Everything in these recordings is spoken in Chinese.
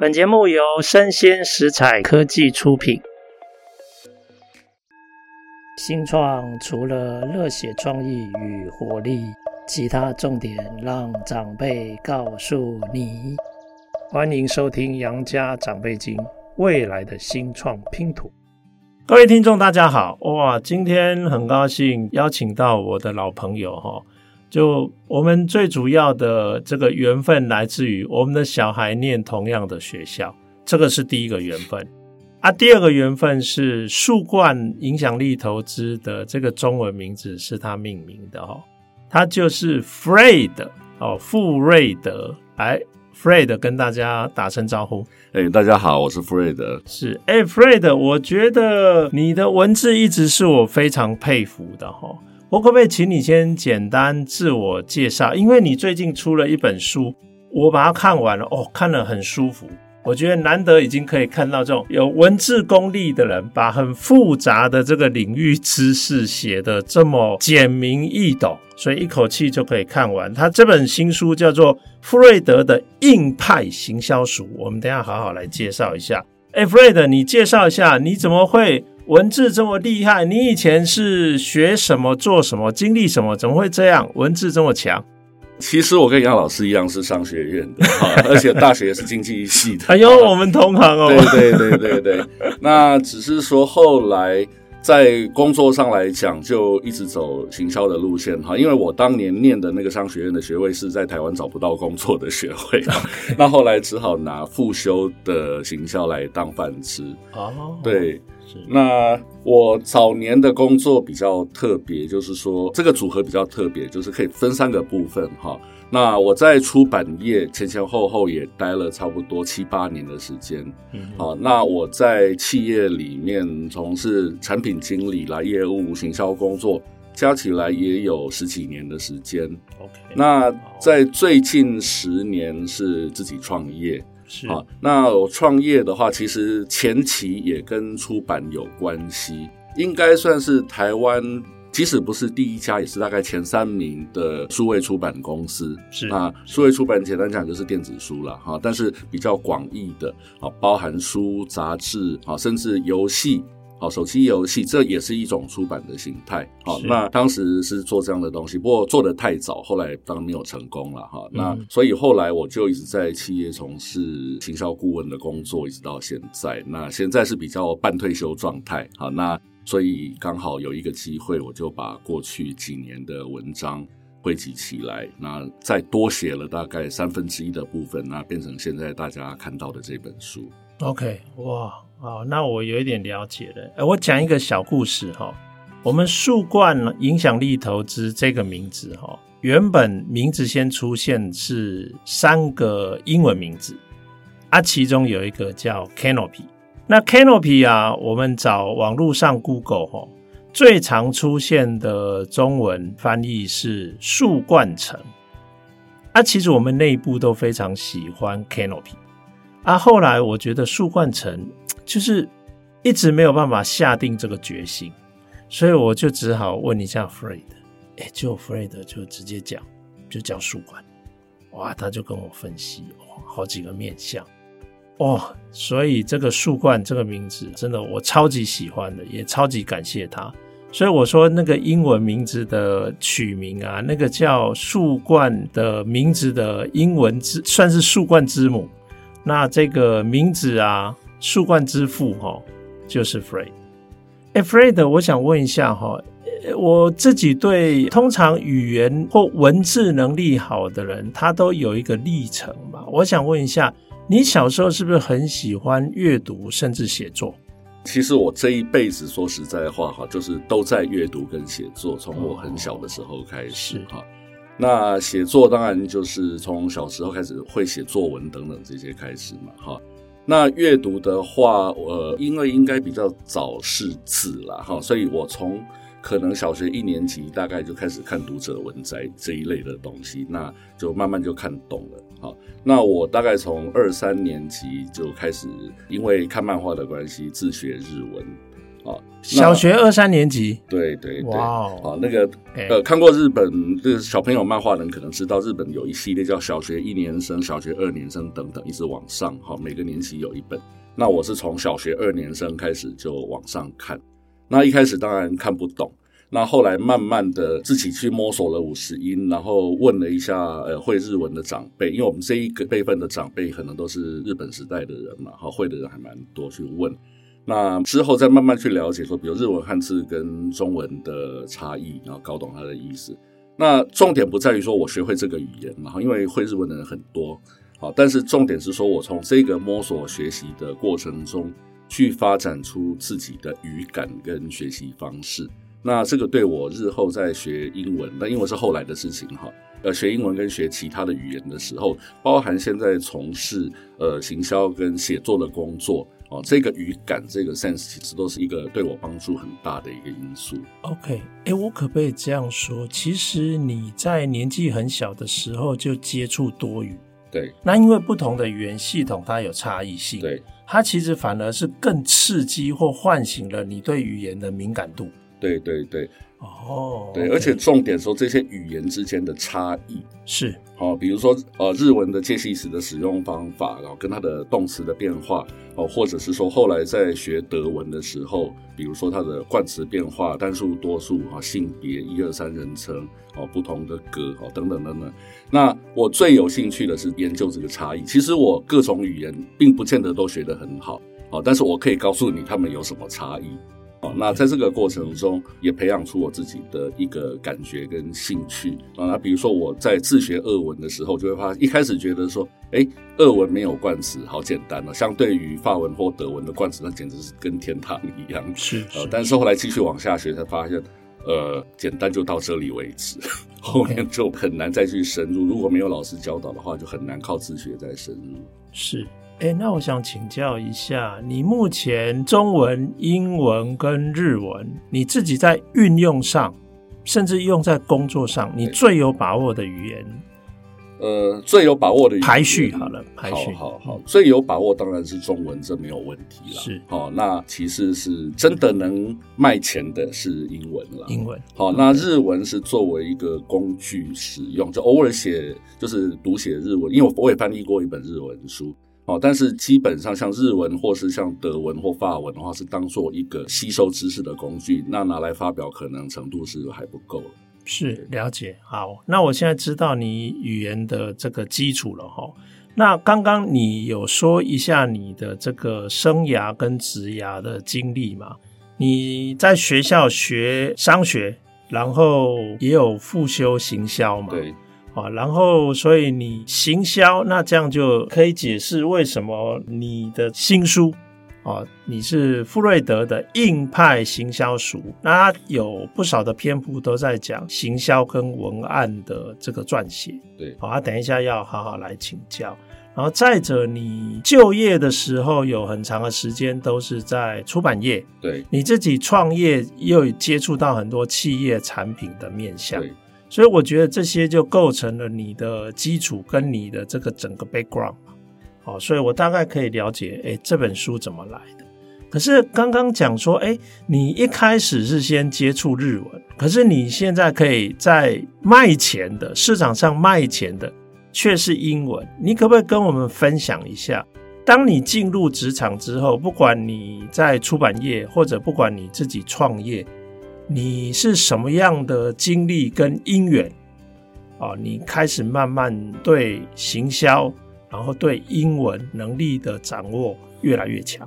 本节目由生鲜食采科技出品。新创除了热血创意与活力，其他重点让长辈告诉你。欢迎收听《杨家长辈经》，未来的新创拼图。各位听众，大家好！哇，今天很高兴邀请到我的老朋友哈，就我们最主要的这个缘分来自于我们的小孩念同样的学校，这个是第一个缘分啊。第二个缘分是树冠影响力投资的这个中文名字是他命名的哦，他就是 Fred 哦，富瑞德来。Fred 跟大家打声招呼。哎、欸，大家好，我是 Fred。是，哎、欸，Fred，我觉得你的文字一直是我非常佩服的哈。我可不可以请你先简单自我介绍？因为你最近出了一本书，我把它看完了，哦，看了很舒服。我觉得难得已经可以看到这种有文字功力的人，把很复杂的这个领域知识写得这么简明易懂，所以一口气就可以看完。他这本新书叫做《傅瑞德的硬派行销术》，我们等下好好来介绍一下。哎，Fred，你介绍一下，你怎么会文字这么厉害？你以前是学什么、做什么、经历什么？怎么会这样？文字这么强？其实我跟杨老师一样是商学院的，而且大学也是经济系的。哎呦，我们同行哦。对对对对对，那只是说后来在工作上来讲，就一直走行销的路线哈。因为我当年念的那个商学院的学位是在台湾找不到工作的学位，那后来只好拿复修的行销来当饭吃。哦，对。那我早年的工作比较特别，就是说这个组合比较特别，就是可以分三个部分哈。那我在出版业前前后后也待了差不多七八年的时间，嗯好，那我在企业里面从事产品经理啦、业务、行销工作，加起来也有十几年的时间。OK，那在最近十年是自己创业。是啊，那我创业的话，其实前期也跟出版有关系，应该算是台湾，即使不是第一家，也是大概前三名的数位出版公司。是啊，数位出版简单讲就是电子书了哈，但是比较广义的啊，包含书、杂志啊，甚至游戏。好，手机游戏这也是一种出版的形态。好，那当时是做这样的东西，不过做的太早，后来当然没有成功了哈。那所以后来我就一直在企业从事行销顾问的工作，一直到现在。那现在是比较半退休状态。好，那所以刚好有一个机会，我就把过去几年的文章汇集起来，那再多写了大概三分之一的部分，那变成现在大家看到的这本书。OK，哇。哦，那我有一点了解了。呃，我讲一个小故事哈。我们树冠影响力投资这个名字哈，原本名字先出现是三个英文名字啊，其中有一个叫 Canopy。那 Canopy 啊，我们找网络上 Google 哈，最常出现的中文翻译是树冠层。啊，其实我们内部都非常喜欢 Canopy。啊，后来我觉得树冠城。就是一直没有办法下定这个决心，所以我就只好问一下 Fred，哎、欸，就 Fred 就直接讲，就叫树冠，哇，他就跟我分析，哇，好几个面相，哦，所以这个树冠这个名字真的我超级喜欢的，也超级感谢他，所以我说那个英文名字的取名啊，那个叫树冠的名字的英文字算是树冠之母，那这个名字啊。树冠之父哈，就是 Fred。哎，Fred，我想问一下哈，我自己对通常语言或文字能力好的人，他都有一个历程嘛？我想问一下，你小时候是不是很喜欢阅读，甚至写作？其实我这一辈子说实在话哈，就是都在阅读跟写作，从我很小的时候开始哈。那写作当然就是从小时候开始会写作文等等这些开始嘛哈。那阅读的话，呃，因为应该比较早识字啦，哈，所以我从可能小学一年级大概就开始看读者文摘这一类的东西，那就慢慢就看懂了，哈。那我大概从二三年级就开始，因为看漫画的关系自学日文，啊。小学二三年级，对对对，哇 Wow 啊，那个呃，看过日本这个小朋友漫画的人可能知道，日本有一系列叫小学一年生、小学二年生等等，一直往上，哈，每个年级有一本。那我是从小学二年生开始就往上看，那一开始当然看不懂，那后来慢慢的自己去摸索了五十音，然后问了一下呃会日文的长辈，因为我们这一个辈分的长辈可能都是日本时代的人嘛，哈，会的人还蛮多，去问。那之后再慢慢去了解，说比如日文汉字跟中文的差异，然后搞懂它的意思。那重点不在于说我学会这个语言，然后因为会日文的人很多，好，但是重点是说我从这个摸索学习的过程中，去发展出自己的语感跟学习方式。那这个对我日后在学英文，那英文是后来的事情哈。呃，学英文跟学其他的语言的时候，包含现在从事呃行销跟写作的工作。哦，这个语感，这个 sense 其实都是一个对我帮助很大的一个因素。OK，哎，我可不可以这样说？其实你在年纪很小的时候就接触多语，对。那因为不同的语言系统它有差异性，对。它其实反而是更刺激或唤醒了你对语言的敏感度。对对对。哦，对，而且重点说这些语言之间的差异是，哦，比如说呃日文的介系词的使用方法，然后跟它的动词的变化哦，或者是说后来在学德文的时候，比如说它的冠词变化、单数、多数啊、性别、一二三人称哦、不同的格哦等等等等。那我最有兴趣的是研究这个差异。其实我各种语言并不见得都学得很好哦，但是我可以告诉你他们有什么差异。哦，那在这个过程中也培养出我自己的一个感觉跟兴趣啊。那比如说我在自学俄文的时候，就会发现一开始觉得说，哎，俄文没有冠词，好简单哦。相对于法文或德文的冠词，那简直是跟天堂一样。是，是，呃，但是后来继续往下学，才发现，呃，简单就到这里为止，后面就很难再去深入。如果没有老师教导的话，就很难靠自学再深入。是。哎，那我想请教一下，你目前中文、英文跟日文，你自己在运用上，甚至用在工作上，你最有把握的语言？呃，最有把握的语言排序好了，排序好好好，最有把握当然是中文，这没有问题了。是，好，那其实是真的能卖钱的是英文了。英文，好，那日文是作为一个工具使用，就偶尔写，就是读写日文，因为我也翻译过一本日文书。哦，但是基本上像日文或是像德文或法文的话，是当做一个吸收知识的工具，那拿来发表可能程度是还不够。是，了解。好，那我现在知道你语言的这个基础了哈。那刚刚你有说一下你的这个生涯跟职涯的经历嘛？你在学校学商学，然后也有复修行销嘛？对。啊，然后所以你行销，那这样就可以解释为什么你的新书啊，你是富瑞德的硬派行销书，那它有不少的篇幅都在讲行销跟文案的这个撰写。对，好，啊，等一下要好好来请教。然后再者，你就业的时候有很长的时间都是在出版业，对，你自己创业又接触到很多企业产品的面向。对。所以我觉得这些就构成了你的基础跟你的这个整个 background，好，所以我大概可以了解，哎，这本书怎么来的。可是刚刚讲说，哎，你一开始是先接触日文，可是你现在可以在卖钱的市场上卖钱的却是英文，你可不可以跟我们分享一下，当你进入职场之后，不管你在出版业或者不管你自己创业。你是什么样的经历跟因缘啊？你开始慢慢对行销，然后对英文能力的掌握越来越强。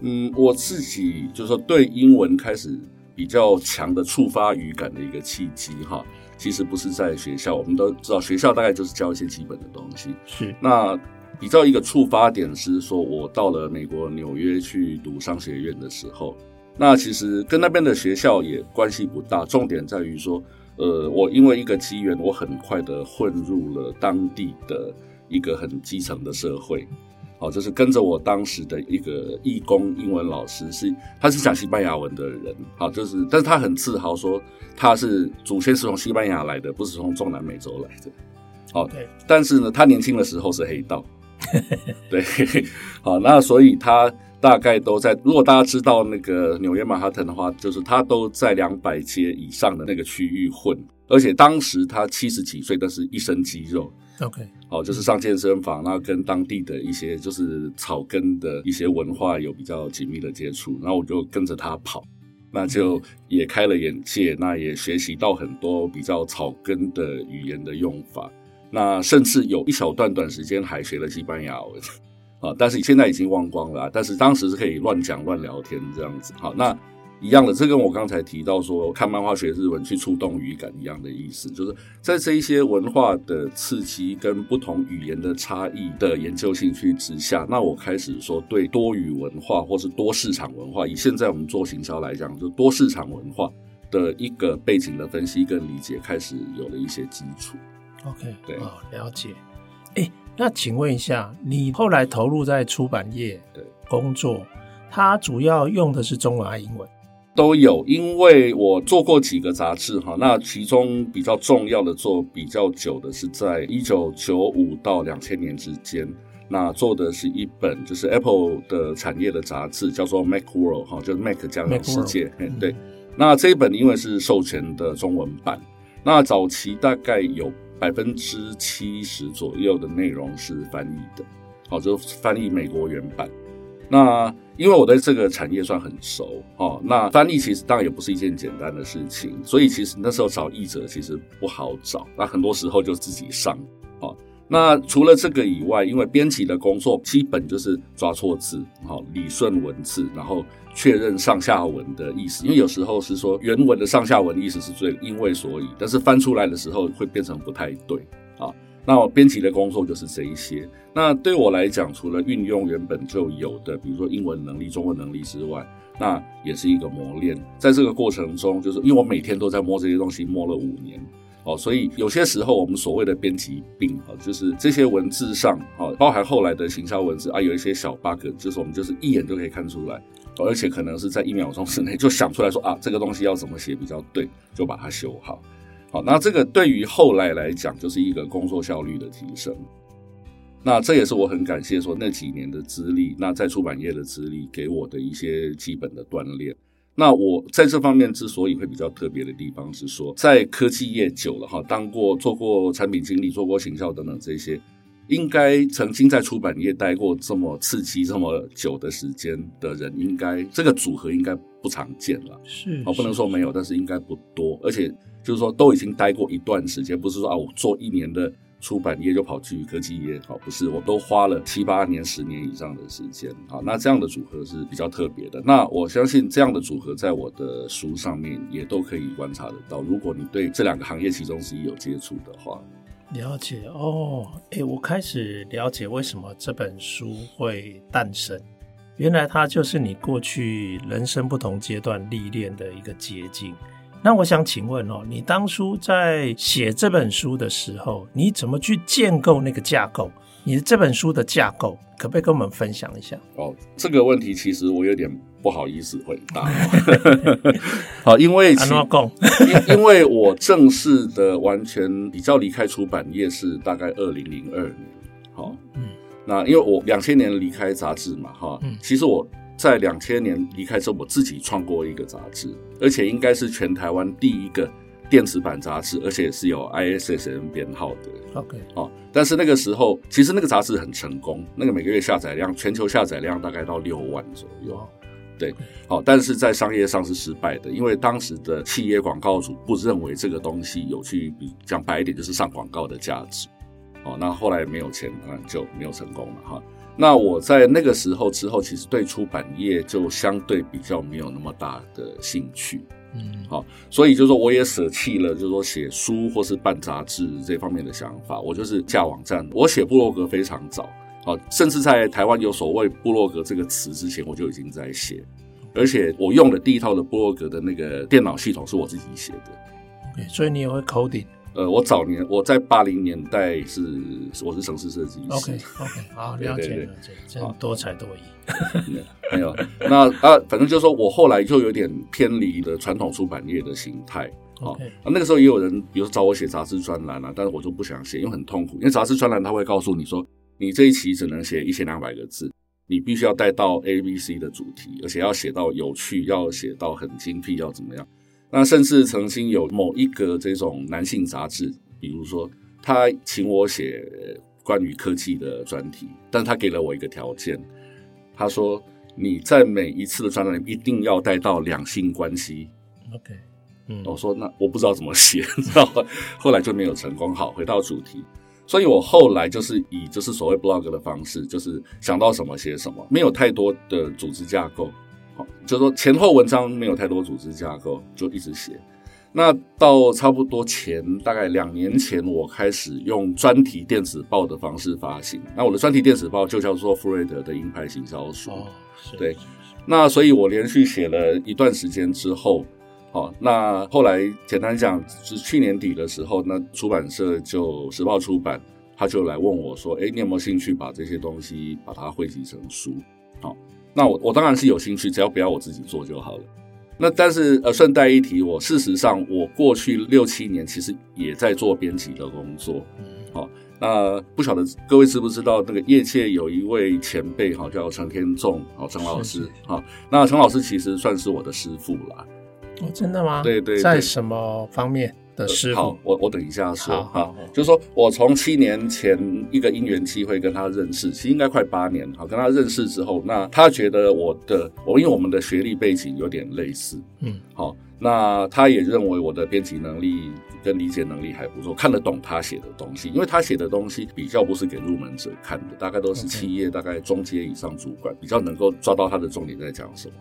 嗯，我自己就是说对英文开始比较强的触发语感的一个契机哈。其实不是在学校，我们都知道学校大概就是教一些基本的东西。是。那比较一个触发点是说，我到了美国纽约去读商学院的时候。那其实跟那边的学校也关系不大，重点在于说，呃，我因为一个机缘，我很快的混入了当地的一个很基层的社会，哦，就是跟着我当时的一个义工英文老师，是他是讲西班牙文的人，好，就是但是他很自豪说他是祖先是从西班牙来的，不是从中南美洲来的，好，对，但是呢，他年轻的时候是黑道，对，好，那所以他。大概都在。如果大家知道那个纽约曼哈顿的话，就是他都在两百街以上的那个区域混。而且当时他七十几岁，但是一身肌肉。OK，好，就是上健身房，然后跟当地的一些就是草根的一些文化有比较紧密的接触，然后我就跟着他跑，那就也开了眼界，那也学习到很多比较草根的语言的用法，那甚至有一小段短时间还学了西班牙文，啊，但是现在已经忘光了，但是当时是可以乱讲乱聊天这样子，好，那。一样的，这跟我刚才提到说看漫画学日文去触动语感一样的意思，就是在这一些文化的刺激跟不同语言的差异的研究兴趣之下，那我开始说对多语文化或是多市场文化，以现在我们做行销来讲，就多市场文化的一个背景的分析跟理解，开始有了一些基础。OK，对，哦，了解。哎，那请问一下，你后来投入在出版业的工作，它主要用的是中文还是英文？都有，因为我做过几个杂志哈，那其中比较重要的做比较久的是在一九九五到两千年之间，那做的是一本就是 Apple 的产业的杂志，叫做 Mac World 哈，就是 Mac 加上世界，嗯，对。那这一本因为是授权的中文版，那早期大概有百分之七十左右的内容是翻译的，好，就翻译美国原版。那因为我对这个产业算很熟哦，那翻译其实当然也不是一件简单的事情，所以其实那时候找译者其实不好找，那很多时候就自己上哦。那除了这个以外，因为编辑的工作基本就是抓错字，好理顺文字，然后确认上下文的意思，因为有时候是说原文的上下文意思是最因为所以，但是翻出来的时候会变成不太对啊。那我编辑的工作就是这一些。那对我来讲，除了运用原本就有的，比如说英文能力、中文能力之外，那也是一个磨练。在这个过程中，就是因为我每天都在摸这些东西，摸了五年哦，所以有些时候我们所谓的编辑病啊，就是这些文字上啊，包含后来的行销文字啊，有一些小 bug，就是我们就是一眼就可以看出来，而且可能是在一秒钟之内就想出来说啊，这个东西要怎么写比较对，就把它修好。好，那这个对于后来来讲，就是一个工作效率的提升。那这也是我很感谢说那几年的资历，那在出版业的资历给我的一些基本的锻炼。那我在这方面之所以会比较特别的地方是说，在科技业久了哈，当过做过产品经理、做过行销等等这些，应该曾经在出版业待过这么刺激这么久的时间的人，应该这个组合应该不常见了。是，哦，不能说没有，但是应该不多，而且。就是说，都已经待过一段时间，不是说啊，我做一年的出版业就跑去科技业，好，不是，我都花了七八年、十年以上的时间，好，那这样的组合是比较特别的。那我相信这样的组合在我的书上面也都可以观察得到。如果你对这两个行业其中之一有接触的话，了解哦，诶，我开始了解为什么这本书会诞生，原来它就是你过去人生不同阶段历练的一个捷径。那我想请问哦，你当初在写这本书的时候，你怎么去建构那个架构？你的这本书的架构，可不可以跟我们分享一下？哦，这个问题其实我有点不好意思回答。好，因为因因为我正式的完全比较离开出版业是大概二零零二年。好，嗯，那因为我两千年离开杂志嘛，哈，嗯，其实我。在两千年离开之后，我自己创过一个杂志，而且应该是全台湾第一个电子版杂志，而且是有 ISSN 编号的。OK，哦，但是那个时候其实那个杂志很成功，那个每个月下载量，全球下载量大概到六万左右。Oh. 对，好，但是在商业上是失败的，因为当时的企业广告主不认为这个东西有去比讲白一点就是上广告的价值。哦，那后来没有钱，那就没有成功了哈。那我在那个时候之后，其实对出版业就相对比较没有那么大的兴趣，嗯，好，所以就是说我也舍弃了，就是说写书或是办杂志这方面的想法，我就是架网站。我写部落格非常早，好，甚至在台湾有所谓部落格这个词之前，我就已经在写，而且我用的第一套的部落格的那个电脑系统是我自己写的，okay, 所以你也会 coding。呃，我早年我在八零年代是我是城市设计师。OK OK，好，了解了解，真多才多艺。没有，那啊，反正就是说我后来就有点偏离了传统出版业的形态。OK，啊，那个时候也有人，比如说找我写杂志专栏啊，但是我就不想写，因为很痛苦。因为杂志专栏他会告诉你说，你这一期只能写一千两百个字，你必须要带到 A、B、C 的主题，而且要写到有趣，要写到很精辟，要怎么样？那甚至曾经有某一个这种男性杂志，比如说他请我写关于科技的专题，但他给了我一个条件，他说你在每一次的专栏里一定要带到两性关系。OK，嗯，我说那我不知道怎么写，知道吧？后来就没有成功。好，回到主题。所以我后来就是以就是所谓 blog 的方式，就是想到什么写什么，没有太多的组织架构，好，就是说前后文章没有太多组织架构，就一直写。那到差不多前大概两年前，我开始用专题电子报的方式发行。那我的专题电子报就叫做富瑞德的鹰派行销书。哦，对。那所以我连续写了一段时间之后。好，那后来简单讲，是去年底的时候，那出版社就时报出版，他就来问我说：“哎，你有没有兴趣把这些东西把它汇集成书？”好，那我我当然是有兴趣，只要不要我自己做就好了。那但是呃，顺带一提，我事实上我过去六七年其实也在做编辑的工作。好，那不晓得各位知不知道，那个业界有一位前辈哈，叫陈天仲，好，陈老师。啊，那陈老师其实算是我的师傅啦。哦，真的吗？对对，对，在什么方面的师傅？好，我我等一下说哈，就是说我从七年前一个因缘机会跟他认识，其实应该快八年。哈，跟他认识之后，那他觉得我的我因为我们的学历背景有点类似，嗯，好，那他也认为我的编辑能力跟理解能力还不错，看得懂他写的东西，因为他写的东西比较不是给入门者看的，大概都是企业大概中阶以上主管比较能够抓到他的重点在讲什么。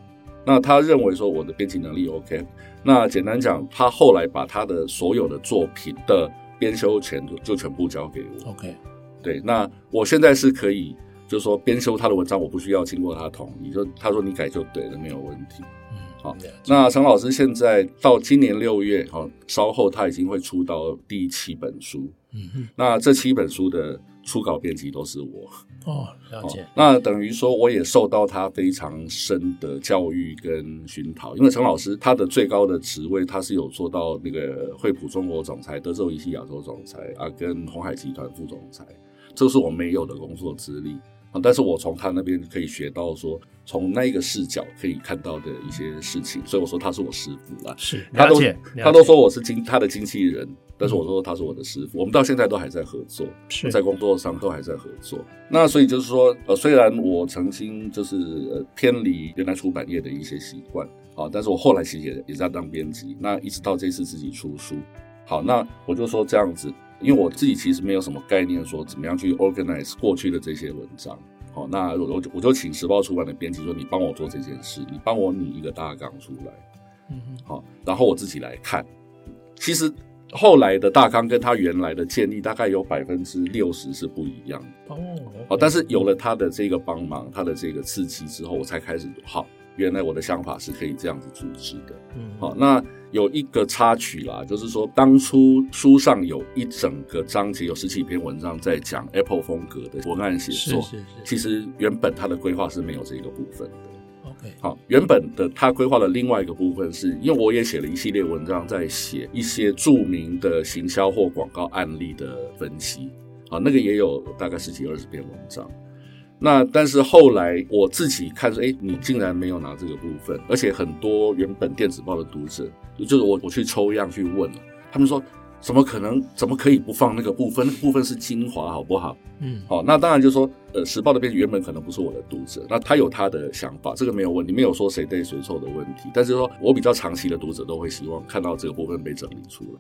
那他认为说我的编辑能力 OK，那简单讲，他后来把他的所有的作品的编修权就就全部交给我。OK，对，那我现在是可以，就是说编修他的文章，我不需要经过他同意，就他说你改就对了，没有问题。嗯，好，那陈老师现在到今年六月，好，稍后他已经会出到第七本书。嗯哼，那这七本书的初稿编辑都是我。哦，了解。那等于说，我也受到他非常深的教育跟熏陶。因为陈老师他的最高的职位，他是有做到那个惠普中国总裁、德州仪器亚洲总裁啊，跟鸿海集团副总裁，这是我没有的工作资历啊。但是我从他那边可以学到说，从那一个视角可以看到的一些事情，所以我说他是我师傅啦。是，他都，他都说我是经他的经纪人。但是我说他是我的师傅，我们到现在都还在合作，是在工作上都还在合作。那所以就是说，呃，虽然我曾经就是呃偏离原来出版业的一些习惯，啊，但是我后来其实也也在当编辑。那一直到这次自己出书，好，那我就说这样子，因为我自己其实没有什么概念，说怎么样去 organize 过去的这些文章。好，那我我就我就请时报出版的编辑说，你帮我做这件事，你帮我拟一个大纲出来，嗯，好，然后我自己来看，其实。后来的大纲跟他原来的建议大概有百分之六十是不一样的。哦，好，但是有了他的这个帮忙，他的这个刺激之后，我才开始好，原来我的想法是可以这样子组织的，嗯，好，那有一个插曲啦，就是说当初书上有一整个章节有十几篇文章在讲 Apple 风格的文案写作，是是是，其实原本他的规划是没有这个部分的。好，原本的他规划的另外一个部分是，因为我也写了一系列文章，在写一些著名的行销或广告案例的分析，啊，那个也有大概十几二十篇文章。那但是后来我自己看说，哎，你竟然没有拿这个部分，而且很多原本电子报的读者，就是我我去抽样去问了，他们说。怎么可能？怎么可以不放那个部分？那个部分是精华，好不好？嗯，好，那当然就是说，呃，时报的编辑原本可能不是我的读者，那他有他的想法，这个没有问题，没有说谁对谁错的问题。但是说我比较长期的读者都会希望看到这个部分被整理出来。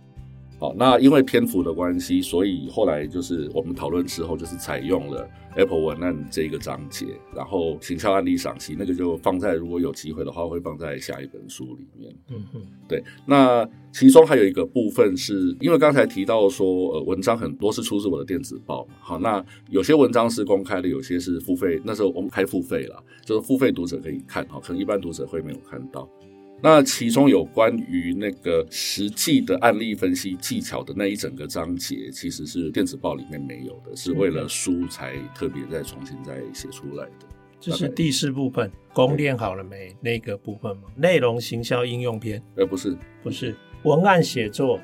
好，那因为篇幅的关系，所以后来就是我们讨论之后，就是采用了 Apple 文案这一个章节，然后行销案例赏析那个就放在如果有机会的话，会放在下一本书里面。嗯哼，对。那其中还有一个部分是因为刚才提到说，呃，文章很多是出自我的电子报嘛。好，那有些文章是公开的，有些是付费。那时候我们开付费了，就是付费读者可以看，好，可能一般读者会没有看到。那其中有关于那个实际的案例分析技巧的那一整个章节，其实是电子报里面没有的，是为了书才特别再重新再写出来的。这是第四部分，功练好了没？那个部分吗？内容行销应用篇？呃，不是，不是文案写作。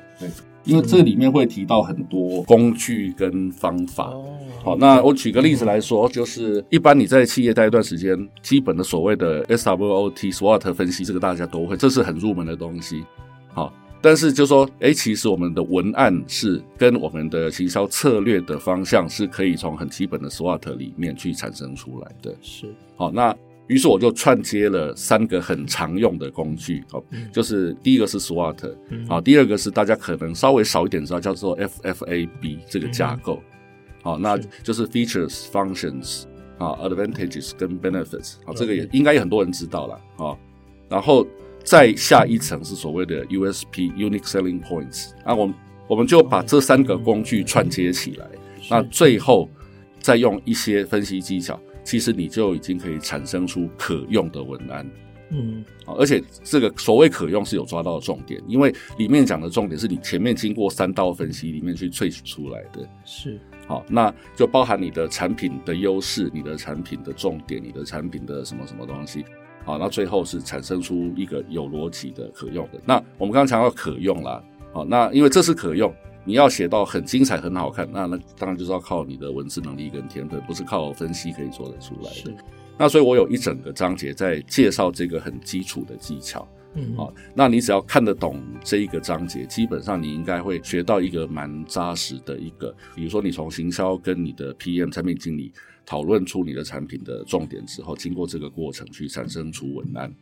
因为这里面会提到很多工具跟方法。哦，好，那我举个例子来说，就是一般你在企业待一段时间，基本的所谓的 SWOT SWOT 分析，这个大家都会，这是很入门的东西。好，但是就说，哎，其实我们的文案是跟我们的行销策略的方向是可以从很基本的 SWOT 里面去产生出来的。是，好，那。于是我就串接了三个很常用的工具，好，就是第一个是 SWOT，好，第二个是大家可能稍微少一点知道，叫做 FFAB 这个架构，好，那就是 Features、Functions 啊、Advantages 跟 Benefits，好，这个也应该有很多人知道了，啊，然后再下一层是所谓的 USP Unique Selling Points，那我们我们就把这三个工具串接起来，那最后再用一些分析技巧。其实你就已经可以产生出可用的文案，嗯，而且这个所谓可用是有抓到重点，因为里面讲的重点是你前面经过三道分析里面去萃取出来的，是，好，那就包含你的产品的优势、你的产品的重点、你的产品的什么什么东西，好，那最后是产生出一个有逻辑的可用的。那我们刚刚强调可用啦，好，那因为这是可用。你要写到很精彩、很好看，那那当然就是要靠你的文字能力跟天分，不是靠分析可以做得出来的。那所以我有一整个章节在介绍这个很基础的技巧。嗯，好，那你只要看得懂这一个章节，基本上你应该会学到一个蛮扎实的一个。比如说，你从行销跟你的 PM 产品经理讨论出你的产品的重点之后，经过这个过程去产生出文案。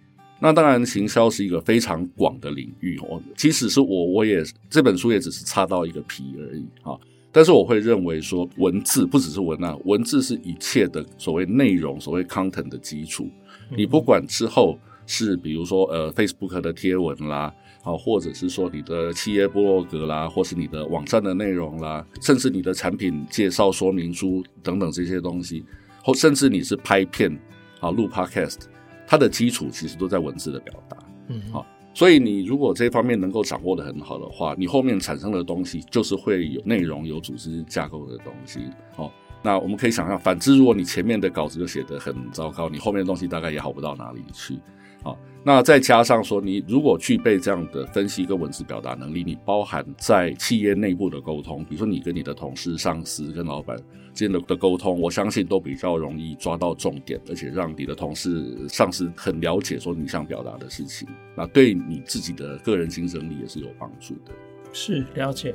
那当然，行销是一个非常广的领域哦。即使是我，我也这本书也只是擦到一个皮而已啊。但是我会认为说，文字不只是文案，文字是一切的所谓内容、所谓 content 的基础。你不管之后是比如说呃 Facebook 的贴文啦，啊，或者是说你的企业部落格啦，或是你的网站的内容啦，甚至你的产品介绍说明书等等这些东西，或甚至你是拍片啊，录 Podcast。它的基础其实都在文字的表达，嗯，好，所以你如果这方面能够掌握得很好的话，你后面产生的东西就是会有内容、有组织架构的东西，好，那我们可以想象，反之，如果你前面的稿子就写得很糟糕，你后面的东西大概也好不到哪里去。好，那再加上说，你如果具备这样的分析跟文字表达能力，你包含在企业内部的沟通，比如说你跟你的同事、上司跟老板之间的的沟通，我相信都比较容易抓到重点，而且让你的同事、上司很了解说你想表达的事情，那对你自己的个人竞争力也是有帮助的。是了解。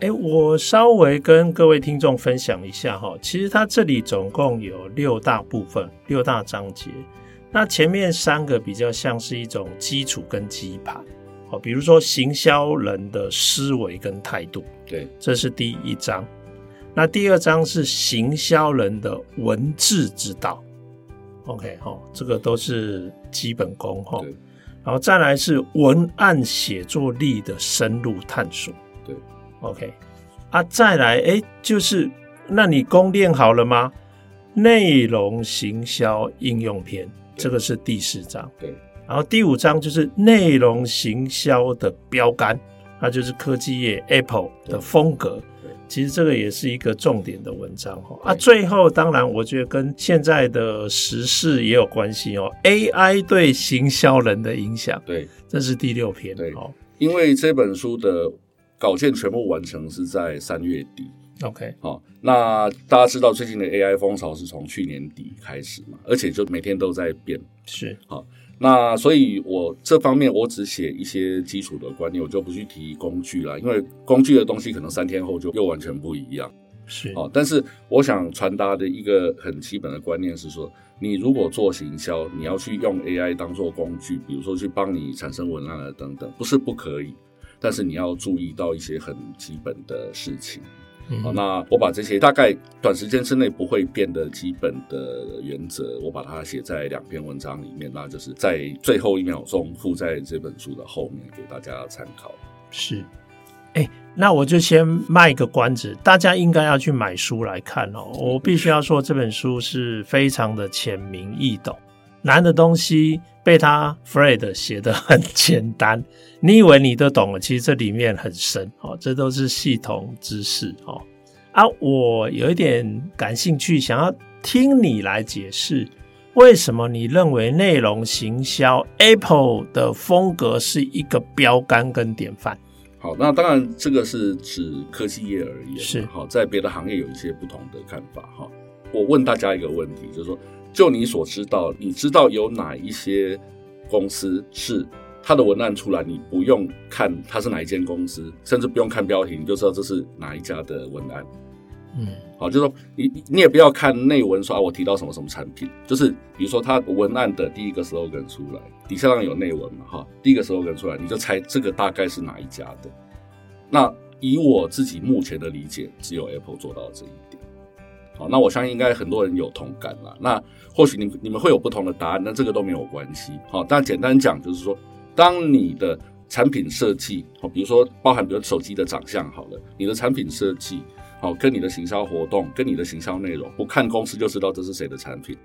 哎，我稍微跟各位听众分享一下哈，其实它这里总共有六大部分，六大章节。那前面三个比较像是一种基础跟基盘，哦，比如说行销人的思维跟态度，对，这是第一章。那第二章是行销人的文字之道，OK，哦，这个都是基本功哈。对然后再来是文案写作力的深入探索，对，OK，啊，再来，哎，就是那你功练好了吗？内容行销应用篇。这个是第四章，对，然后第五章就是内容行销的标杆，那就是科技业 Apple 的风格。其实这个也是一个重点的文章哈。啊，最后当然我觉得跟现在的时事也有关系哦，AI 对行销人的影响。对，这是第六篇。对，因为这本书的稿件全部完成是在三月底。OK，好，那大家知道最近的 AI 风潮是从去年底开始嘛，而且就每天都在变，是好，那所以我这方面我只写一些基础的观念，我就不去提工具了，因为工具的东西可能三天后就又完全不一样，是哦，但是我想传达的一个很基本的观念是说，你如果做行销，你要去用 AI 当做工具，比如说去帮你产生文案啊等等，不是不可以，但是你要注意到一些很基本的事情。好，那我把这些大概短时间之内不会变的基本的原则，我把它写在两篇文章里面，那就是在最后一秒钟附在这本书的后面给大家参考。是，哎、欸，那我就先卖个关子，大家应该要去买书来看哦。我必须要说，这本书是非常的浅明易懂。难的东西被他 Fred 写得很简单，你以为你都懂了，其实这里面很深哦，这都是系统知识哦。啊，我有一点感兴趣，想要听你来解释，为什么你认为内容行销 Apple 的风格是一个标杆跟典范？好，那当然这个是指科技业而言，是好，在别的行业有一些不同的看法哈。我问大家一个问题，就是说，就你所知道，你知道有哪一些公司是它的文案出来，你不用看它是哪一间公司，甚至不用看标题，你就知道这是哪一家的文案。嗯，好，就是说你你也不要看内文说啊，我提到什么什么产品，就是比如说它文案的第一个 slogan 出来，底下当然有内文嘛，哈，第一个 slogan 出来，你就猜这个大概是哪一家的。那以我自己目前的理解，只有 Apple 做到这一点。好，那我相信应该很多人有同感啦。那或许你你们会有不同的答案，那这个都没有关系。好，但简单讲就是说，当你的产品设计，好，比如说包含比如手机的长相好了，你的产品设计。好，跟你的行销活动，跟你的行销内容，不看公司就知道这是谁的产品。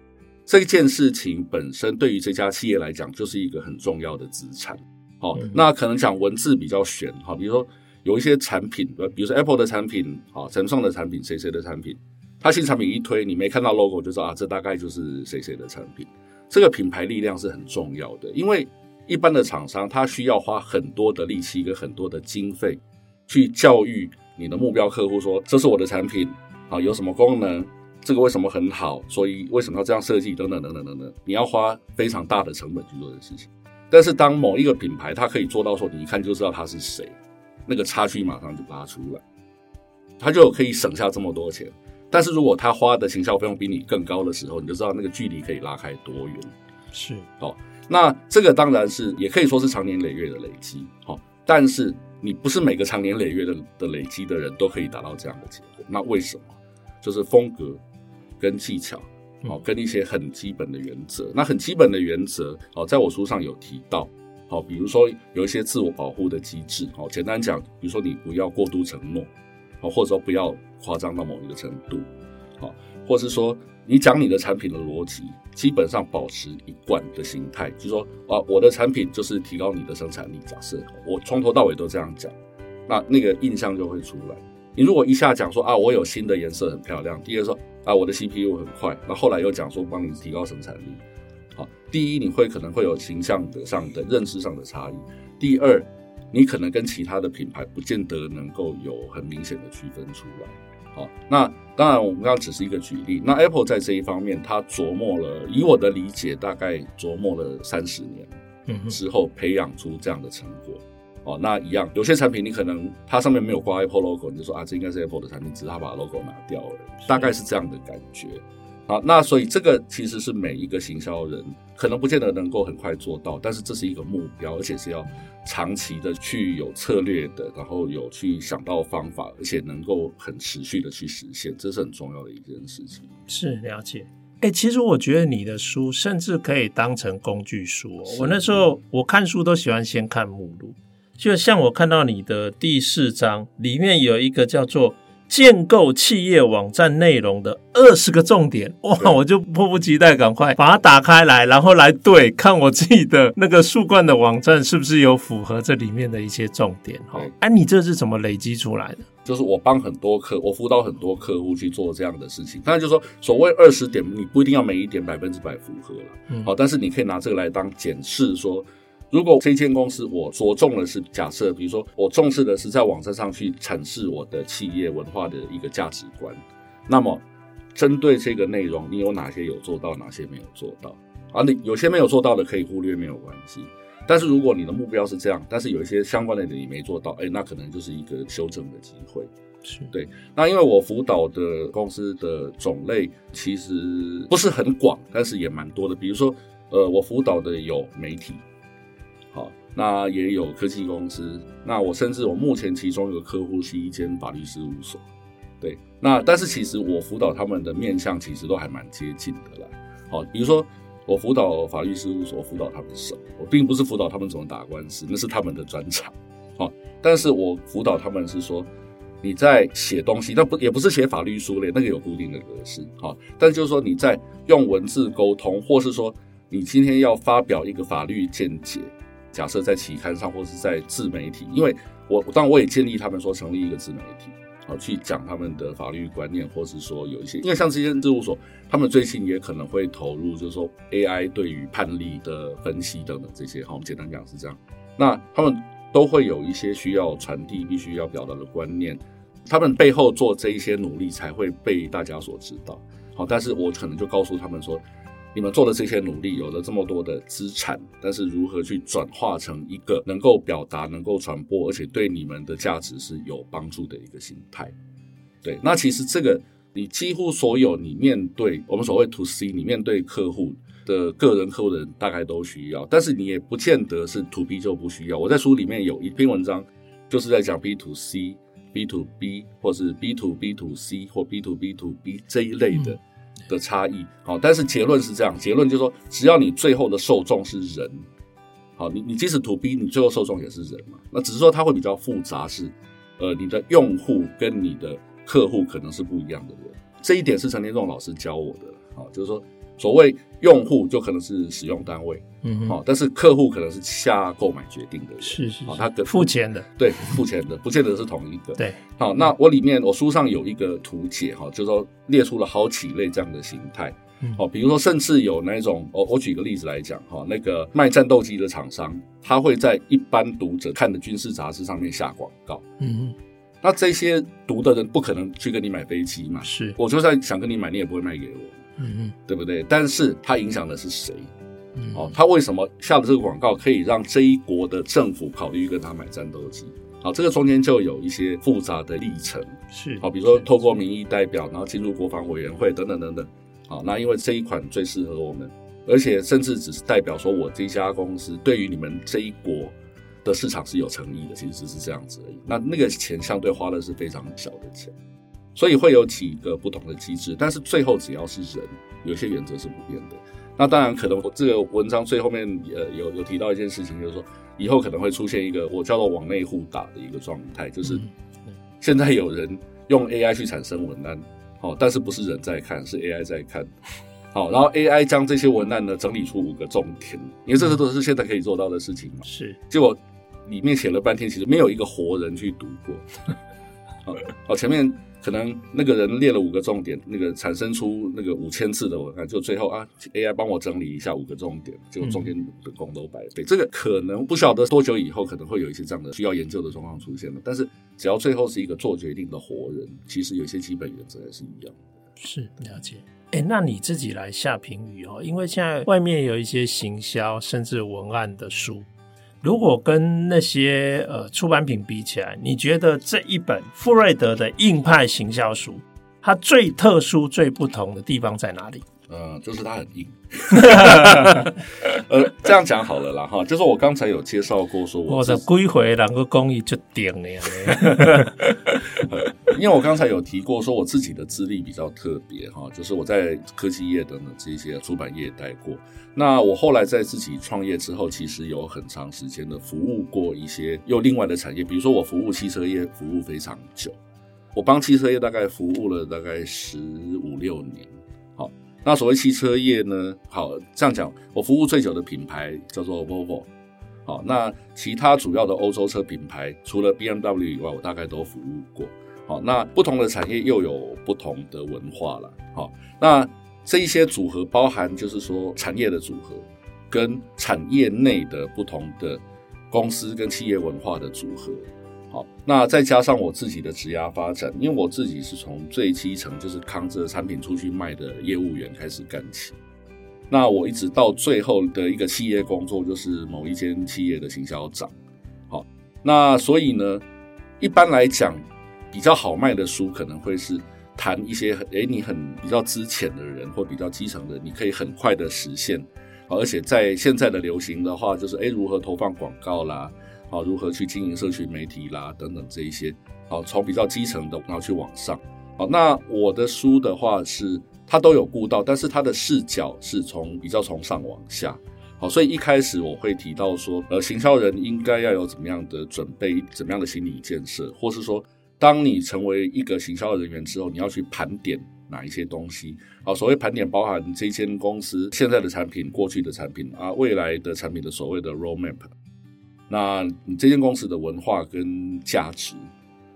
这件事情本身对于这家企业来讲，就是一个很重要的资产。好，那可能讲文字比较玄，哈，比如说有一些产品，比如说 Apple 的产品，好，Samsung 的产品，谁谁的产品，它新产品一推，你没看到 logo 就知道啊，这大概就是谁谁的产品。这个品牌力量是很重要的，因为一般的厂商他需要花很多的力气跟很多的经费去教育。你的目标客户说：“这是我的产品，啊，有什么功能？这个为什么很好？所以为什么要这样设计？等等等等等等，你要花非常大的成本去做的事情。但是当某一个品牌它可以做到说，你一看就知道它是谁，那个差距马上就拉出来，它就可以省下这么多钱。但是如果他花的行销费用比你更高的时候，你就知道那个距离可以拉开多远。是哦，那这个当然是也可以说是长年累月的累积。好，但是。你不是每个长年累月的的累积的人都可以达到这样的结果，那为什么？就是风格跟技巧，哦，跟一些很基本的原则。那很基本的原则，哦，在我书上有提到，好，比如说有一些自我保护的机制，好，简单讲，比如说你不要过度承诺，或者说不要夸张到某一个程度，好，或是说。你讲你的产品的逻辑，基本上保持一贯的形态，就是说啊，我的产品就是提高你的生产力。假设我从头到尾都这样讲，那那个印象就会出来。你如果一下讲说啊，我有新的颜色很漂亮，第二说啊，我的 CPU 很快，那后来又讲说帮你提高生产力，好，第一你会可能会有形象的上的认知上的差异，第二你可能跟其他的品牌不见得能够有很明显的区分出来。好，那当然，我们刚刚只是一个举例。那 Apple 在这一方面，它琢磨了，以我的理解，大概琢磨了三十年，嗯，之后培养出这样的成果。哦，那一样，有些产品你可能它上面没有挂 Apple logo，你就说啊，这应该是 Apple 的产品，只是它把 logo 拿掉了，大概是这样的感觉。好，那所以这个其实是每一个行销人可能不见得能够很快做到，但是这是一个目标，而且是要长期的去有策略的，然后有去想到方法，而且能够很持续的去实现，这是很重要的一件事情。是了解。哎、欸，其实我觉得你的书甚至可以当成工具书哦。我那时候我看书都喜欢先看目录，就像我看到你的第四章里面有一个叫做。建构企业网站内容的二十个重点，哇！我就迫不及待赶快把它打开来，然后来对看我自己的那个树冠的网站是不是有符合这里面的一些重点哈。哎，你这是怎么累积出来的？就是我帮很多客，我辅导很多客户去做这样的事情。当然就是说，所谓二十点，你不一定要每一点百分之百符合了，嗯，好，但是你可以拿这个来当检视说。如果这间公司我着重的是假设，比如说我重视的是在网站上去阐释我的企业文化的一个价值观，那么针对这个内容，你有哪些有做到，哪些没有做到？啊，你有些没有做到的可以忽略，没有关系。但是如果你的目标是这样，但是有一些相关的你没做到，哎，那可能就是一个修正的机会。是对。那因为我辅导的公司的种类其实不是很广，但是也蛮多的。比如说，呃，我辅导的有媒体。那也有科技公司，那我甚至我目前其中一个客户是一间法律事务所，对，那但是其实我辅导他们的面向其实都还蛮接近的啦。好，比如说我辅导法律事务所，辅导他们什么？我并不是辅导他们怎么打官司，那是他们的专长。好，但是我辅导他们是说你在写东西，那不也不是写法律书类，那个有固定的格式。好，但就是说你在用文字沟通，或是说你今天要发表一个法律见解。假设在期刊上，或是在自媒体，因为我当然我也建议他们说成立一个自媒体，好去讲他们的法律观念，或是说有一些，因为像这些事务所，他们最近也可能会投入，就是说 AI 对于判例的分析等等这些，好，我们简单讲是这样。那他们都会有一些需要传递、必须要表达的观念，他们背后做这一些努力才会被大家所知道。好，但是我可能就告诉他们说，你们做的这些努力，有了这么多的资产，但是如何去转化成一个能够表达、能够传播，而且对你们的价值是有帮助的一个心态。对，那其实这个你几乎所有你面对我们所谓 to C，你面对客户的个人客户的人大概都需要，但是你也不见得是 to B 就不需要。我在书里面有一篇文章，就是在讲 B to C、B to B 或是 B to B to C 或 B to B to B 这一类的的差异。好，但是结论是这样，结论就是说，只要你最后的受众是人，好，你你即使 to B，你最后受众也是人嘛。那只是说它会比较复杂，是呃，你的用户跟你的客户可能是不一样的人。这一点是陈天仲老师教我的，好，就是说。所谓用户就可能是使用单位，嗯，好，但是客户可能是下购买决定的人，是是，好，他的付钱的，对，付钱的，不见得是同一个，对，好，那我里面我书上有一个图解，哈，就是说列出了好几类这样的形态，好，比如说甚至有那种，我我举个例子来讲，哈，那个卖战斗机的厂商，他会在一般读者看的军事杂志上面下广告，嗯，那这些读的人不可能去跟你买飞机嘛，是，我就算想跟你买，你也不会卖给我。嗯嗯，对不对？但是它影响的是谁？嗯，哦，他为什么下的这个广告可以让这一国的政府考虑跟他买战斗机？好，这个中间就有一些复杂的历程，是好，比如说透过民意代表，然后进入国防委员会等等等等。好，那因为这一款最适合我们，而且甚至只是代表说我这家公司对于你们这一国的市场是有诚意的，其实只是这样子而已。那那个钱相对花的是非常小的钱。所以会有几个不同的机制，但是最后只要是人，有些原则是不变的。那当然，可能我这个文章最后面呃有有提到一件事情，就是说以后可能会出现一个我叫做往内互打的一个状态，就是现在有人用 AI 去产生文案，好，但是不是人在看，是 AI 在看，好，然后 AI 将这些文案呢整理出五个重点，因为这些都是现在可以做到的事情嘛。是，结果里面写了半天，其实没有一个活人去读过。好，好，前面。可能那个人列了五个重点，那个产生出那个五千字的文案，就最后啊，AI 帮我整理一下五个重点，结果中间的功都白费。这个可能不晓得多久以后可能会有一些这样的需要研究的状况出现了。但是只要最后是一个做决定的活人，其实有些基本原则还是一样的。是，了解。哎，那你自己来下评语哦，因为现在外面有一些行销甚至文案的书。如果跟那些呃出版品比起来，你觉得这一本富瑞德的硬派行销书，它最特殊、最不同的地方在哪里？嗯，就是它很硬。呃，这样讲好了啦，哈，就是我刚才有介绍过，说我的归回两个工艺就顶了呀。因为我刚才有提过，说我自己的资历比较特别，哈，就是我在科技业等等这些出版业待过。那我后来在自己创业之后，其实有很长时间的服务过一些又另外的产业，比如说我服务汽车业，服务非常久，我帮汽车业大概服务了大概十五六年。那所谓汽车业呢？好，这样讲，我服务最久的品牌叫做 Volvo。好，那其他主要的欧洲车品牌，除了 BMW 以外，我大概都服务过。好，那不同的产业又有不同的文化了。好，那这一些组合包含就是说产业的组合，跟产业内的不同的公司跟企业文化的组合。好，那再加上我自己的职涯发展，因为我自己是从最基层，就是扛着产品出去卖的业务员开始干起，那我一直到最后的一个企业工作，就是某一间企业的行销长。好，那所以呢，一般来讲，比较好卖的书可能会是谈一些很，诶，你很比较资浅的人或比较基层的，你可以很快的实现。而且在现在的流行的话，就是诶，如何投放广告啦。好，如何去经营社群媒体啦，等等这一些，好，从比较基层的，然后去往上。好，那我的书的话是，它都有顾到，但是它的视角是从比较从上往下。好，所以一开始我会提到说，呃，行销人应该要有怎么样的准备，怎么样的心理建设，或是说，当你成为一个行销人员之后，你要去盘点哪一些东西。好，所谓盘点包含这间公司现在的产品、过去的产品啊，未来的产品的所谓的 roadmap。那你这间公司的文化跟价值，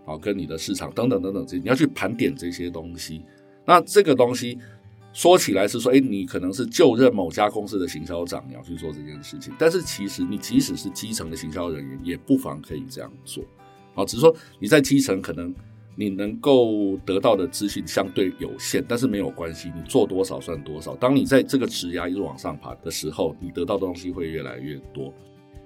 啊，跟你的市场等等等等，这你要去盘点这些东西。那这个东西说起来是说，哎，你可能是就任某家公司的行销长，你要去做这件事情。但是其实你即使是基层的行销人员，也不妨可以这样做。啊，只是说你在基层可能你能够得到的资讯相对有限，但是没有关系，你做多少算多少。当你在这个职涯一直往上爬的时候，你得到的东西会越来越多。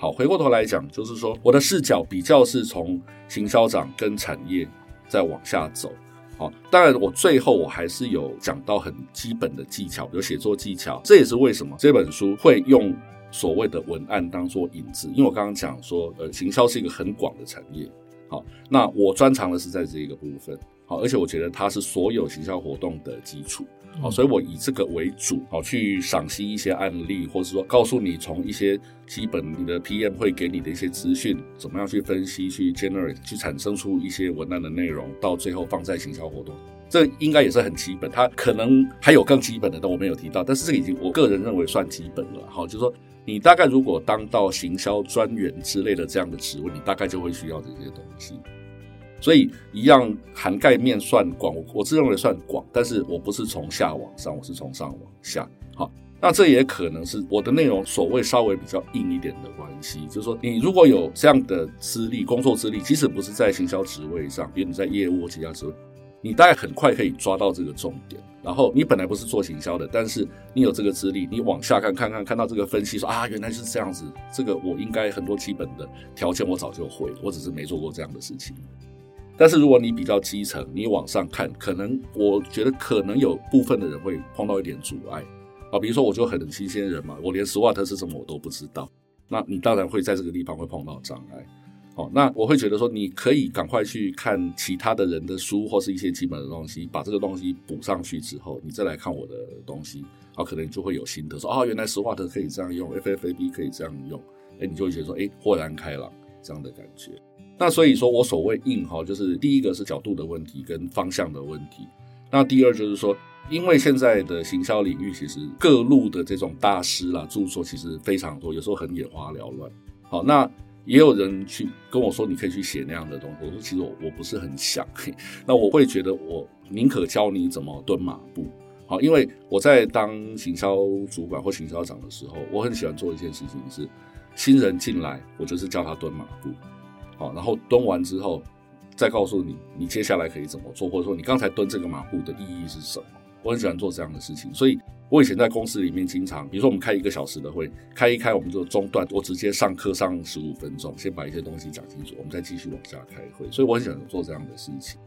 好，回过头来讲，就是说我的视角比较是从行销长跟产业再往下走。好，当然我最后我还是有讲到很基本的技巧，有写作技巧。这也是为什么这本书会用所谓的文案当做引子，因为我刚刚讲说，呃，行销是一个很广的产业。好，那我专长的是在这一个部分。好，而且我觉得它是所有行销活动的基础。好，所以我以这个为主，好去赏析一些案例，或者说告诉你从一些基本你的 PM 会给你的一些资讯，怎么样去分析、去 generate、去产生出一些文案的内容，到最后放在行销活动，这应该也是很基本。它可能还有更基本的，但我没有提到。但是这个已经我个人认为算基本了。好，就是说你大概如果当到行销专员之类的这样的职位，你大概就会需要这些东西。所以一样涵盖面算广，我我自认为算广，但是我不是从下往上，我是从上往下。好，那这也可能是我的内容所谓稍微比较硬一点的关系，就是说你如果有这样的资历，工作资历，即使不是在行销职位上，比如你在业务或其他职位，你大概很快可以抓到这个重点。然后你本来不是做行销的，但是你有这个资历，你往下看看看，看到这个分析说啊，原来是这样子，这个我应该很多基本的条件我早就会，我只是没做过这样的事情。但是如果你比较基层，你往上看，可能我觉得可能有部分的人会碰到一点阻碍啊。比如说，我就很新鲜人嘛，我连 SWOT 是什么我都不知道，那你当然会在这个地方会碰到障碍。好，那我会觉得说，你可以赶快去看其他的人的书或是一些基本的东西，把这个东西补上去之后，你再来看我的东西，啊，可能你就会有心得说，啊，原来 SWOT 可以这样用，FFAB 可以这样用，哎，你就会觉得说，哎，豁然开朗这样的感觉。那所以说，我所谓硬哈，就是第一个是角度的问题跟方向的问题。那第二就是说，因为现在的行销领域其实各路的这种大师啦，著作其实非常多，有时候很眼花缭乱。好，那也有人去跟我说，你可以去写那样的东西。我说，其实我我不是很想。那我会觉得，我宁可教你怎么蹲马步。好，因为我在当行销主管或行销长的时候，我很喜欢做一件事情是，新人进来，我就是叫他蹲马步。好，然后蹲完之后，再告诉你你接下来可以怎么做，或者说你刚才蹲这个马步的意义是什么？我很喜欢做这样的事情，所以我以前在公司里面经常，比如说我们开一个小时的会，开一开我们就中断，我直接上课上十五分钟，先把一些东西讲清楚，我们再继续往下开会。所以我很喜欢做这样的事情。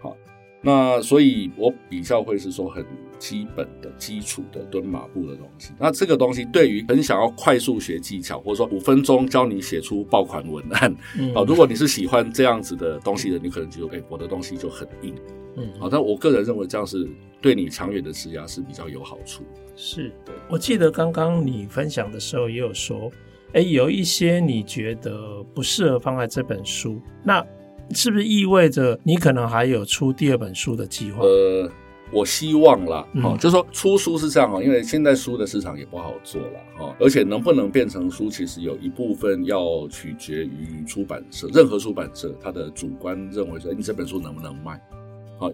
好。那所以，我比较会是说很基本的基础的蹲马步的东西。那这个东西对于很想要快速学技巧，或者说五分钟教你写出爆款文案，嗯，好，如果你是喜欢这样子的东西的，你可能就哎，我的东西就很硬，嗯，好，但我个人认为这样是对你长远的职涯是比较有好处。是，对，我记得刚刚你分享的时候也有说，哎，有一些你觉得不适合放在这本书，那。是不是意味着你可能还有出第二本书的计划？呃，我希望啦，哈、嗯，就是说出书是这样哈，因为现在书的市场也不好做了哈，而且能不能变成书，其实有一部分要取决于出版社，任何出版社他的主观认为说，你这本书能不能卖？好，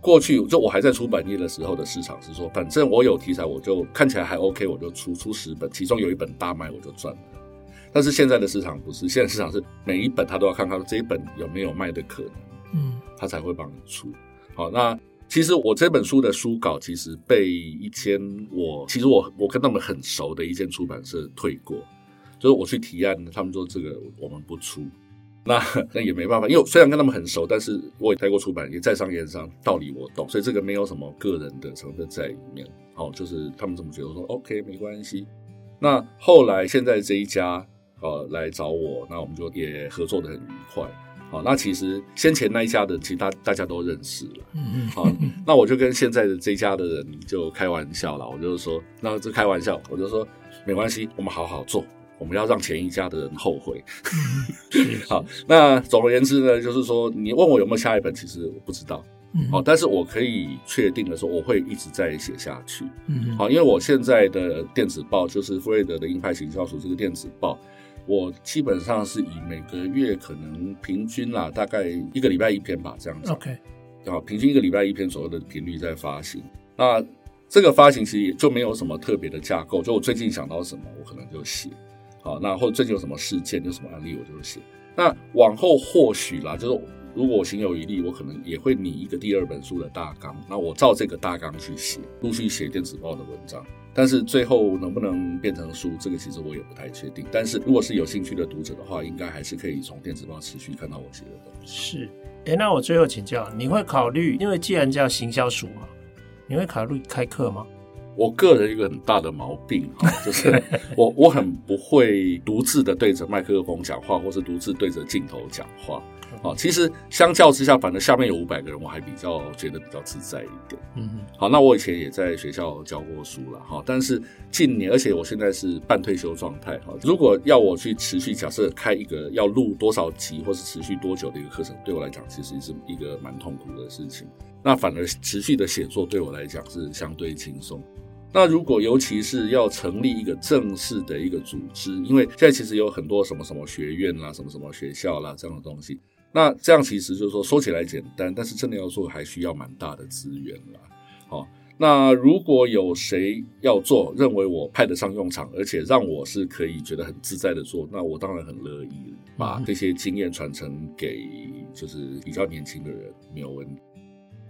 过去就我还在出版业的时候的市场是说，反正我有题材，我就看起来还 OK，我就出出十本，其中有一本大卖，我就赚了。但是现在的市场不是，现在市场是每一本他都要看看这一本有没有卖的可能，嗯，他才会帮你出。好，那其实我这本书的书稿其实被一间我其实我我跟他们很熟的一间出版社退过，就是我去提案，他们说这个我们不出，那 那也没办法，因为虽然跟他们很熟，但是我也待过出版，也在商言商，道理我懂，所以这个没有什么个人的成分在里面。好，就是他们这么觉得，我说 OK 没关系。那后来现在这一家。呃，来找我，那我们就也合作的很愉快。好，那其实先前那一家的，其实大大家都认识了。嗯嗯。好，那我就跟现在的这家的人就开玩笑了，我就是说，那这开玩笑，我就说没关系，我们好好做，我们要让前一家的人后悔。好，那总而言之呢，就是说，你问我有没有下一本，其实我不知道。嗯。好，但是我可以确定的说，我会一直在写下去。嗯。好，因为我现在的电子报就是弗瑞德的鹰派行销署这个电子报。我基本上是以每个月可能平均啦，大概一个礼拜一篇吧，这样子。OK，啊，平均一个礼拜一篇左右的频率在发行。那这个发行其实也就没有什么特别的架构，就我最近想到什么，我可能就写。好，那或者最近有什么事件，有什么案例，我就写。那往后或许啦，就是如果我行有余力，我可能也会拟一个第二本书的大纲。那我照这个大纲去写，陆续写电子报的文章。但是最后能不能变成书，这个其实我也不太确定。但是如果是有兴趣的读者的话，应该还是可以从电子报持续看到我写的东西。是，哎，那我最后请教，你会考虑，因为既然叫行销署嘛，你会考虑开课吗？我个人一个很大的毛病哈，就是我我很不会独自的对着麦克风讲话，或是独自对着镜头讲话。好，其实相较之下，反正下面有五百个人，我还比较觉得比较自在一点。嗯哼，好，那我以前也在学校教过书了哈，但是近年，而且我现在是半退休状态哈。如果要我去持续，假设开一个要录多少集，或是持续多久的一个课程，对我来讲，其实是一个蛮痛苦的事情。那反而持续的写作对我来讲是相对轻松。那如果尤其是要成立一个正式的一个组织，因为现在其实有很多什么什么学院啦、什么什么学校啦这样的东西。那这样其实就是说，说起来简单，但是真的要做还需要蛮大的资源啦。好，那如果有谁要做，认为我派得上用场，而且让我是可以觉得很自在的做，那我当然很乐意把这些经验传承给就是比较年轻的人，没有问题。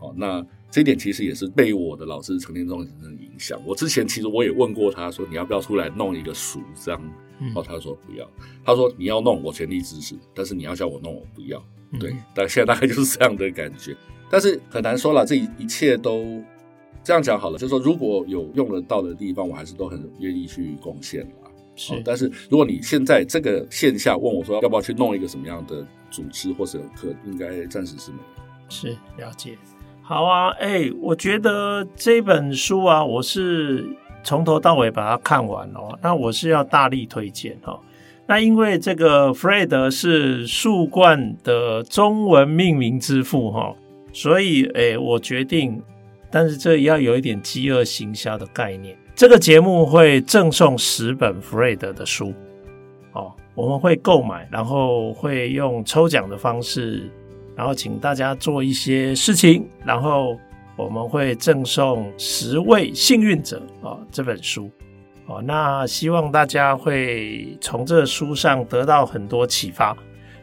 好，那这一点其实也是被我的老师陈天忠先生影响。我之前其实我也问过他说，你要不要出来弄一个书这样？然后他说不要，他说你要弄我全力支持，但是你要叫我弄我不要。对，但现在大概就是这样的感觉，但是很难说了，这一切都这样讲好了，就是说如果有用得到的地方，我还是都很愿意去贡献啦。是，但是如果你现在这个线下问我说要不要去弄一个什么样的组织或者课，应该暂时是没有。是，了解。好啊，哎，我觉得这本书啊，我是从头到尾把它看完哦，那我是要大力推荐哦。那因为这个 Fred 是树冠的中文命名之父哈，所以诶，我决定，但是这要有一点饥饿行销的概念。这个节目会赠送十本 Fred 的书，哦，我们会购买，然后会用抽奖的方式，然后请大家做一些事情，然后我们会赠送十位幸运者哦这本书。哦，那希望大家会从这书上得到很多启发。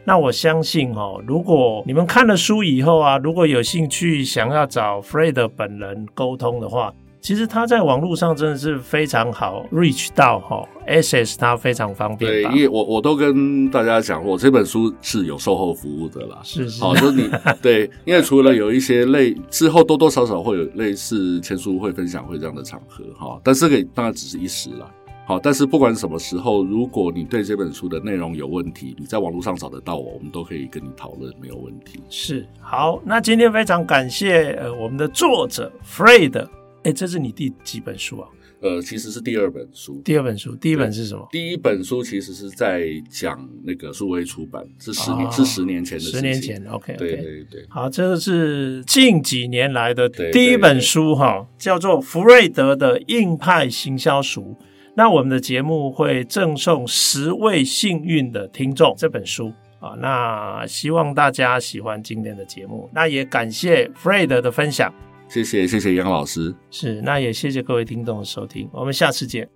那我相信哦，如果你们看了书以后啊，如果有兴趣想要找 Fred 本人沟通的话，其实它在网络上真的是非常好 reach 到哈，access 它非常方便。对，因为我我都跟大家讲，我这本书是有售后服务的啦。是是，好，就是你 对，因为除了有一些类之后多多少少会有类似签书会、分享会这样的场合哈，但这个当然只是一时啦。好，但是不管什么时候，如果你对这本书的内容有问题，你在网络上找得到我，我们都可以跟你讨论，没有问题。是，好，那今天非常感谢呃我们的作者 Fred。哎，这是你第几本书啊？呃，其实是第二本书。第二本书，第一本是什么？第一本书其实是在讲那个数位出版，是十年，哦、是十年前的事情。十年前，OK，, okay 对对对。好，这个是近几年来的第一本书哈，叫做弗瑞德的硬派行销术。那我们的节目会赠送十位幸运的听众这本书啊。那希望大家喜欢今天的节目。那也感谢 Fred 的分享。谢谢谢谢杨老师，是，那也谢谢各位听众的收听，我们下次见。